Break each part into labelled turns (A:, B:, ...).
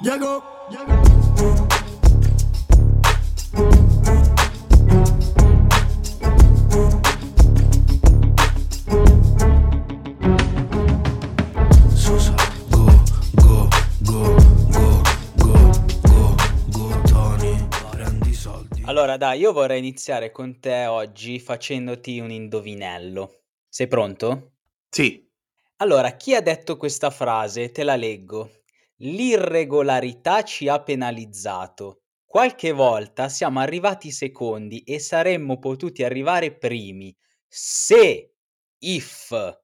A: Llegó, llegó.
B: Allora dai, io vorrei iniziare con te oggi facendoti un indovinello. Sei pronto?
C: Sì,
B: Allora, chi ha detto questa frase? Te la leggo. L'irregolarità ci ha penalizzato. Qualche volta siamo arrivati secondi e saremmo potuti arrivare primi. Se, if.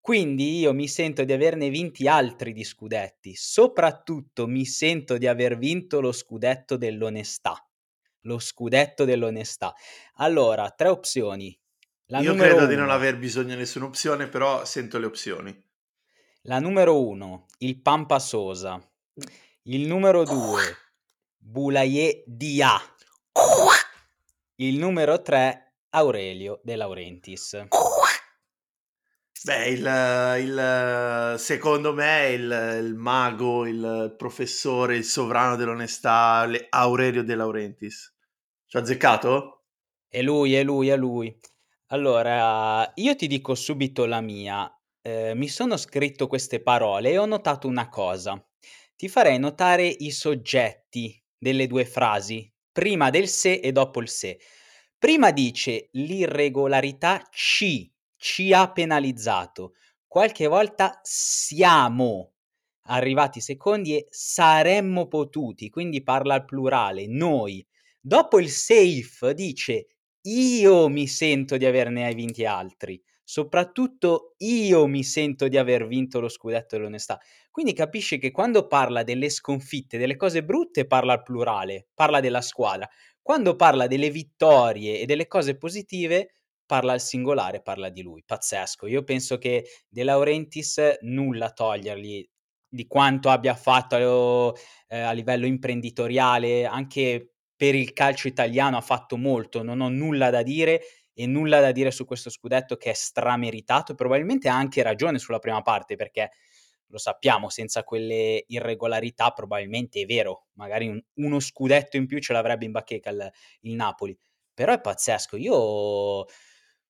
B: Quindi io mi sento di averne vinti altri di scudetti. Soprattutto mi sento di aver vinto lo scudetto dell'onestà. Lo scudetto dell'onestà. Allora, tre opzioni. La
C: io credo di non
B: uno.
C: aver bisogno di nessuna opzione, però sento le opzioni.
B: La numero 1, il Pampa Sosa. Il numero 2, Boulaye Dia. Il numero 3, Aurelio De Laurentiis.
C: Beh, il, il- secondo me il, il mago, il professore, il sovrano dell'onestà, le- Aurelio De Laurentiis. Ci ho azzeccato?
B: È lui, è lui, è lui. Allora, io ti dico subito la mia. Eh, mi sono scritto queste parole e ho notato una cosa. Ti farei notare i soggetti delle due frasi, prima del se e dopo il se. Prima dice l'irregolarità ci, ci ha penalizzato. Qualche volta siamo arrivati secondi e saremmo potuti, quindi parla al plurale, noi. Dopo il safe dice io mi sento di averne vinti altri, soprattutto io mi sento di aver vinto lo scudetto dell'onestà. Quindi capisci che quando parla delle sconfitte, delle cose brutte, parla al plurale, parla della squadra. Quando parla delle vittorie e delle cose positive, parla al singolare, parla di lui. Pazzesco. Io penso che De Laurentiis nulla togliergli di quanto abbia fatto eh, a livello imprenditoriale, anche per il calcio italiano ha fatto molto, non ho nulla da dire e nulla da dire su questo scudetto che è strameritato e probabilmente ha anche ragione sulla prima parte perché lo sappiamo, senza quelle irregolarità probabilmente è vero, magari un- uno scudetto in più ce l'avrebbe in bacheca il, il Napoli, però è pazzesco, io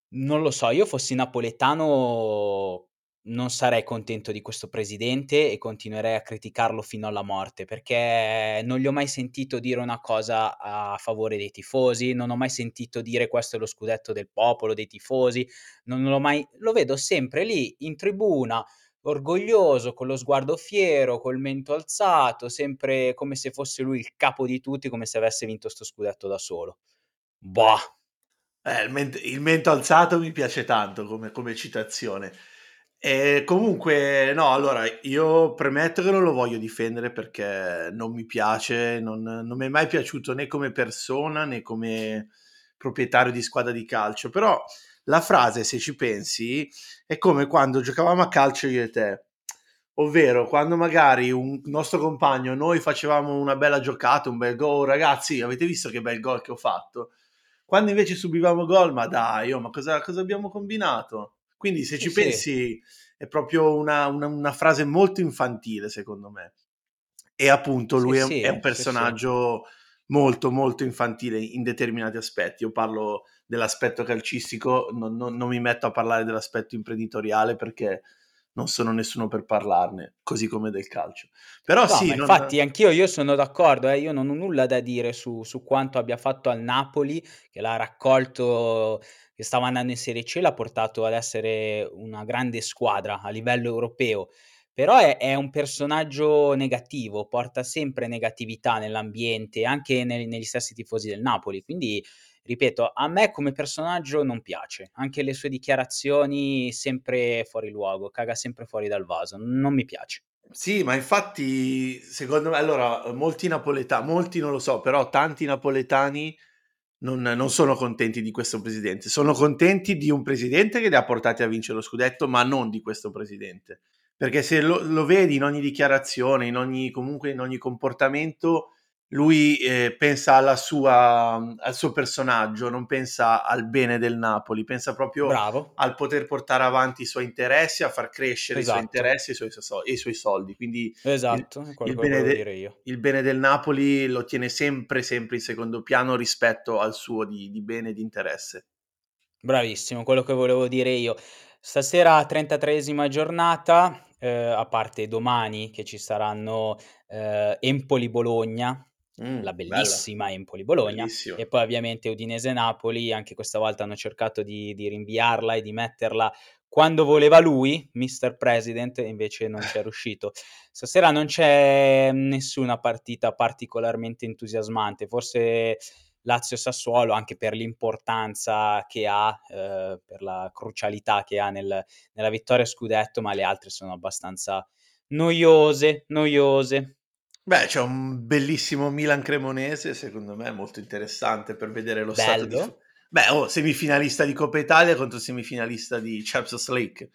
B: non lo so, io fossi napoletano non sarei contento di questo presidente e continuerei a criticarlo fino alla morte perché non gli ho mai sentito dire una cosa a favore dei tifosi, non ho mai sentito dire questo è lo scudetto del popolo, dei tifosi, non l'ho mai, lo vedo sempre lì in tribuna, orgoglioso, con lo sguardo fiero, col mento alzato, sempre come se fosse lui il capo di tutti, come se avesse vinto sto scudetto da solo. Boh,
C: Eh, il, ment- il mento alzato mi piace tanto come, come citazione. E comunque, no, allora io premetto che non lo voglio difendere perché non mi piace, non, non mi è mai piaciuto né come persona né come proprietario di squadra di calcio. Però la frase, se ci pensi, è come quando giocavamo a calcio io e te. Ovvero, quando magari un nostro compagno, noi facevamo una bella giocata, un bel gol, "Oh, ragazzi, avete visto che bel gol che ho fatto? Quando invece subivamo gol, ma dai, oh, ma cosa, cosa abbiamo combinato? Quindi se
B: sì,
C: ci
B: sì.
C: pensi è proprio una, una- una frase molto infantile, secondo me. E appunto lui è, un-
B: sì,
C: è un
B: sì, sì.
C: personaggio molto, molto infantile in determinati aspetti. Io parlo dell'aspetto calcistico, non, non- non mi metto a parlare dell'aspetto imprenditoriale perché non sono nessuno per parlarne, così come del calcio. Però
B: No,
C: sì, non-
B: infatti anch'io io sono d'accordo, eh, io non ho nulla da dire su, su quanto abbia fatto al Napoli, che l'ha raccolto, che stava andando in Serie C, l'ha portato ad essere una grande squadra a livello europeo. Però è, è un personaggio negativo, porta sempre negatività nell'ambiente, anche nel- negli stessi tifosi del Napoli. Quindi, ripeto, a me come personaggio non piace. Anche le sue dichiarazioni sempre fuori luogo, caga sempre fuori dal vaso. Non mi piace.
C: Sì, ma infatti, secondo me, allora, molti napoletani, molti non lo so, però tanti napoletani non, non sono contenti di questo presidente. Sono contenti di un presidente che li ha portati a vincere lo scudetto, ma non di questo presidente. Perché se lo, lo vedi in ogni dichiarazione, in ogni, comunque in ogni comportamento, lui eh, pensa alla sua, al suo personaggio, non pensa al bene del Napoli, pensa proprio
B: Bravo.
C: al poter portare avanti i suoi interessi, a far crescere
B: Esatto.
C: i suoi interessi e i suoi, i suoi soldi. Quindi
B: Esatto,
C: il, il bene de-
B: dire io.
C: il bene del Napoli lo tiene sempre, sempre in secondo piano rispetto al suo di, di bene e di interesse.
B: Bravissimo, quello che volevo dire io. Stasera 33esima giornata, eh, a parte domani che ci saranno eh, Empoli-Bologna,
C: Mm,
B: la
C: bella,
B: bellissima Empoli-Bologna,
C: bellissima.
B: e poi ovviamente Udinese-Napoli, anche questa volta hanno cercato di, di rinviarla e di metterla quando voleva lui, Mr. President, invece non ci è riuscito. Stasera non c'è nessuna partita particolarmente entusiasmante, forse Lazio-Sassuolo anche per l'importanza che ha, eh, per la crucialità che ha nel, nella vittoria scudetto, ma le altre sono abbastanza noiose, noiose.
C: Beh, c'è un bellissimo Milan Cremonese, secondo me molto interessante per vedere lo stato di...
B: Bello.
C: Beh, oh, semifinalista di Coppa Italia contro semifinalista di Champions League.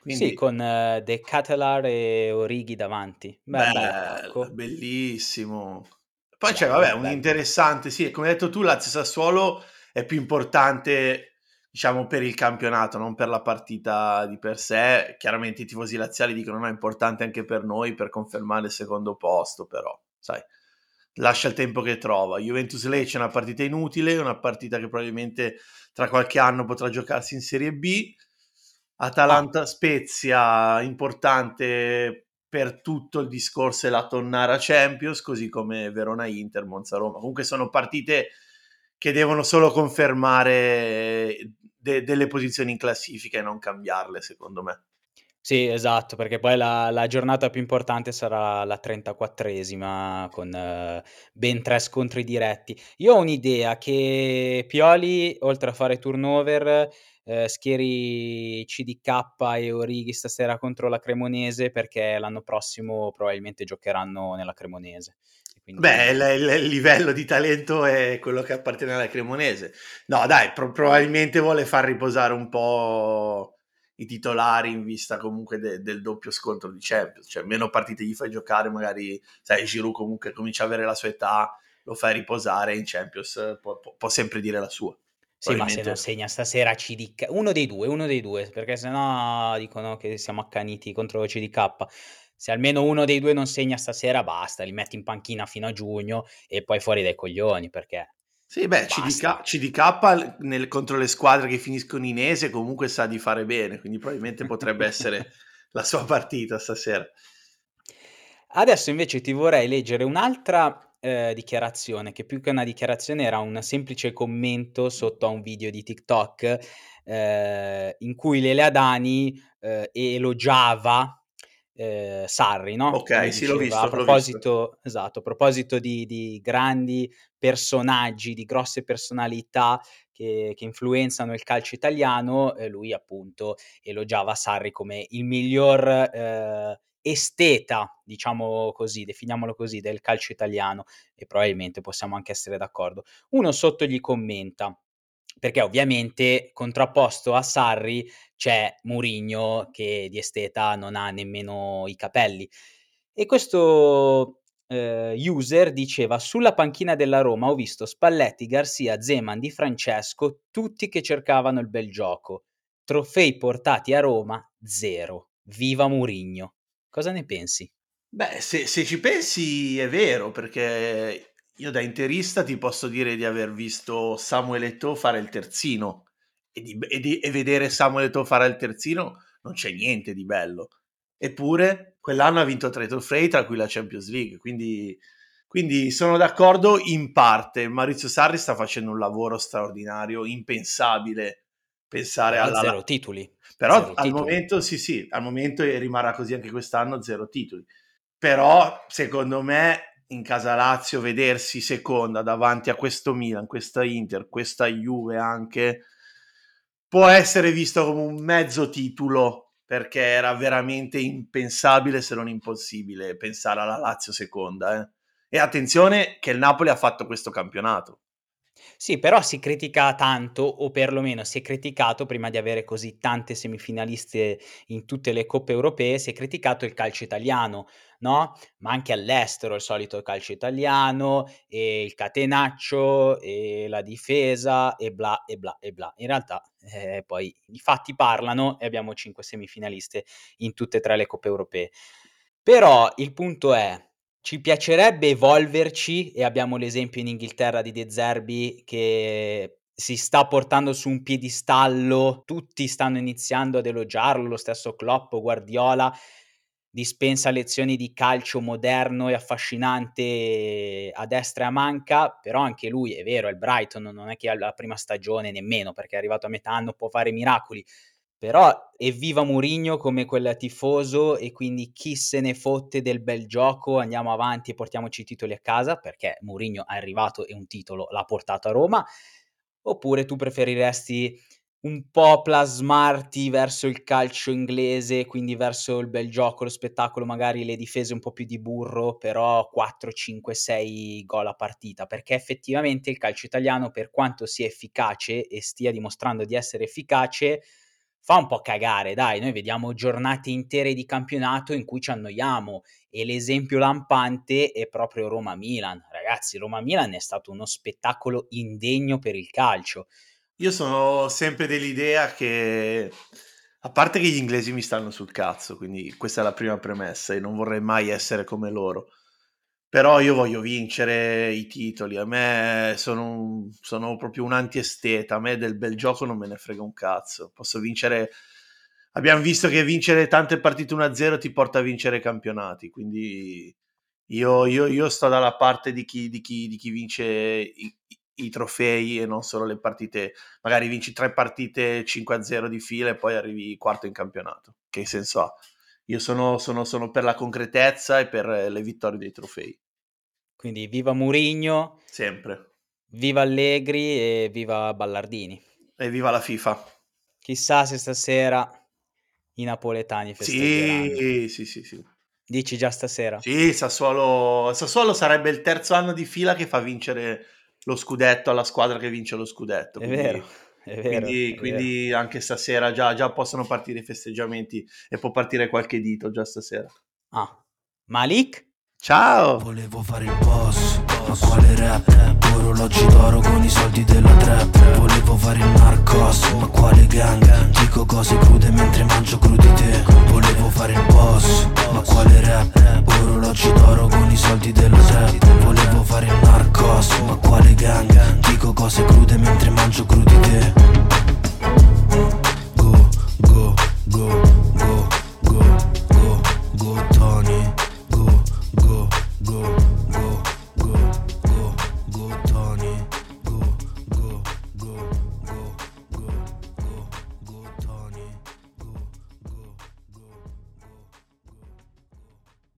C: Quindi,
B: Sì, con eh, De Catalar e Orighi davanti. Bel
C: bello, bellissimo. Poi c'è,
B: Bello,
C: vabbè, un
B: bello.
C: interessante, sì, come hai detto tu, Lazio Sassuolo è più importante, diciamo, per il campionato, non per la partita di per sé. Chiaramente i tifosi laziali dicono no, è importante anche per noi per confermare il secondo posto, però, sai, lascia il tempo che trova. Juventus Lecce è una partita inutile, una partita che probabilmente tra qualche anno potrà giocarsi in Serie B. Atalanta Spezia importante per tutto il discorso e la tonnara Champions, così come Verona Inter, Monza Roma. Comunque sono partite che devono solo confermare de- delle posizioni in classifica e non cambiarle, secondo me.
B: Sì, esatto, perché poi la, la giornata più importante sarà la 34esima con eh, ben tre scontri diretti. Io ho un'idea che Pioli, oltre a fare turnover, eh, schieri CDK e Orighi stasera contro la Cremonese perché l'anno prossimo probabilmente giocheranno nella Cremonese. Quindi-
C: Beh, il, il- livello di talento è quello che appartiene alla Cremonese. No, dai, pro- probabilmente vuole far riposare un po' i titolari in vista comunque de- del doppio scontro di Champions. Cioè, meno partite gli fai giocare, magari, sai, Giroud comunque comincia a avere la sua età, lo fai riposare in Champions, può, può- può sempre dire la sua.
B: Sì, ma se non segna stasera CDK, uno dei due, uno dei due, perché sennò dicono che siamo accaniti contro CDK. Se almeno uno dei due non segna stasera, basta, li metti in panchina fino a giugno e poi fuori dai coglioni, perché
C: Sì, beh. CDK, CDK nel- contro le squadre che finiscono in ese comunque sa di fare bene, quindi probabilmente potrebbe essere la sua partita stasera.
B: Adesso invece ti vorrei leggere un'altra eh, dichiarazione, che più che una dichiarazione era un semplice commento sotto a un video di TikTok eh, in cui Lele Adani eh, elogiava eh, Sarri, no?
C: Ok,
B: Lui
C: sì, l'ho
B: diceva,
C: visto,
B: A
C: l'ho
B: proposito, esatto, a proposito di, di grandi personaggi, di grosse personalità che, che influenzano il calcio italiano, eh, lui appunto elogiava Sarri come il miglior eh, esteta, diciamo così, definiamolo così, del calcio italiano e probabilmente possiamo anche essere d'accordo. Uno sotto gli commenta, perché ovviamente contrapposto a Sarri c'è Mourinho che di esteta non ha nemmeno i capelli. E questo eh, user diceva sulla panchina della Roma ho visto Spalletti, Garcia, Zeman, Di Francesco, tutti che cercavano il bel gioco. Trofei portati a Roma, zero. Viva Mourinho. Cosa ne pensi?
C: Beh, se, se ci pensi è vero, perché io da interista ti posso dire di aver visto Samuel Eto'o fare il terzino e, di- e di- e vedere Samuel Eto'o fare il terzino non c'è niente di bello. Eppure quell'anno ha vinto tre trofei, tra cui la Champions League, quindi, quindi sono d'accordo in parte. Maurizio Sarri sta facendo un lavoro straordinario, impensabile pensare
B: Però
C: alla...
B: zero titoli.
C: Però
B: Zero
C: al
B: titoli.
C: momento sì, sì, al momento rimarrà così anche quest'anno, zero titoli. Però secondo me in casa Lazio vedersi seconda davanti a questo Milan, questa Inter, questa Juve anche può essere visto come un mezzo titolo perché era veramente impensabile se non impossibile pensare alla Lazio seconda. eh. E attenzione che il Napoli ha fatto questo campionato.
B: Sì, però si critica tanto, o perlomeno si è criticato prima di avere così tante semifinaliste in tutte le coppe europee, si è criticato il calcio italiano, no, ma anche all'estero il solito calcio italiano, e il catenaccio, e la difesa, e bla, e bla, e bla. In realtà, eh, poi i fatti parlano e abbiamo 5 semifinaliste in tutte e 3 le coppe europee. Però il punto è, ci piacerebbe evolverci e abbiamo l'esempio in Inghilterra di De Zerbi che si sta portando su un piedistallo, tutti stanno iniziando ad elogiarlo, lo stesso Klopp, Guardiola, dispensa lezioni di calcio moderno e affascinante a destra e a manca, però anche lui, è vero, il Brighton, non è che alla prima stagione nemmeno, perché è arrivato a metà anno, può fare miracoli, però evviva Mourinho come quel tifoso e quindi chi se ne fotte del bel gioco, andiamo avanti e portiamoci i titoli a casa, perché Mourinho è arrivato e un titolo l'ha portato a Roma, oppure tu preferiresti un po' plasmarti verso il calcio inglese, quindi verso il bel gioco, lo spettacolo, magari le difese un po' più di burro, però 4, 5, 6 gol a partita, perché effettivamente il calcio italiano, per quanto sia efficace e stia dimostrando di essere efficace, fa un po' cagare, dai, noi vediamo giornate intere di campionato in cui ci annoiamo e l'esempio lampante è proprio Roma-Milan. Ragazzi, Roma-Milan è stato uno spettacolo indegno per il calcio.
C: Io sono sempre dell'idea che, a parte che gli inglesi mi stanno sul cazzo, quindi questa è la prima premessa e non vorrei mai essere come loro. Però io voglio vincere i titoli, a me sono, sono proprio un anti-esteta, a me del bel gioco non me ne frega un cazzo. Posso vincere, abbiamo visto che vincere tante partite 1-0 ti porta a vincere campionati, quindi io, io, io sto dalla parte di chi, di chi, di chi vince i, i trofei e non solo le partite, magari vinci tre partite 5-0 di fila e poi arrivi quarto in campionato. Che senso ha? Io sono, sono, sono per la concretezza e per le vittorie dei trofei.
B: Quindi viva Murigno,
C: sempre.
B: Viva Allegri e viva Ballardini.
C: E viva la FIFA.
B: Chissà se stasera i napoletani festeggeranno.
C: Sì, sì, sì, sì.
B: Dici già stasera?
C: Sì, Sassuolo, Sassuolo sarebbe il terzo anno di fila che fa vincere lo scudetto alla squadra che vince lo scudetto.
B: È vero. È vero,
C: quindi, quindi
B: vero.
C: anche stasera già, già, possono partire i festeggiamenti e può partire qualche dito già stasera.
B: Ah, Malik?
C: Ciao!
A: Volevo fare il boss, ma quale rap? Orologi d'oro con i soldi della trap Volevo fare il narcos, ma quale gang? Dico cose crude mentre mangio crudi te Volevo fare il boss, ma quale rap? Orologi d'oro con i soldi della trap Volevo fare il narcos, ma quale gang? Dico cose crude mentre mangio crudi te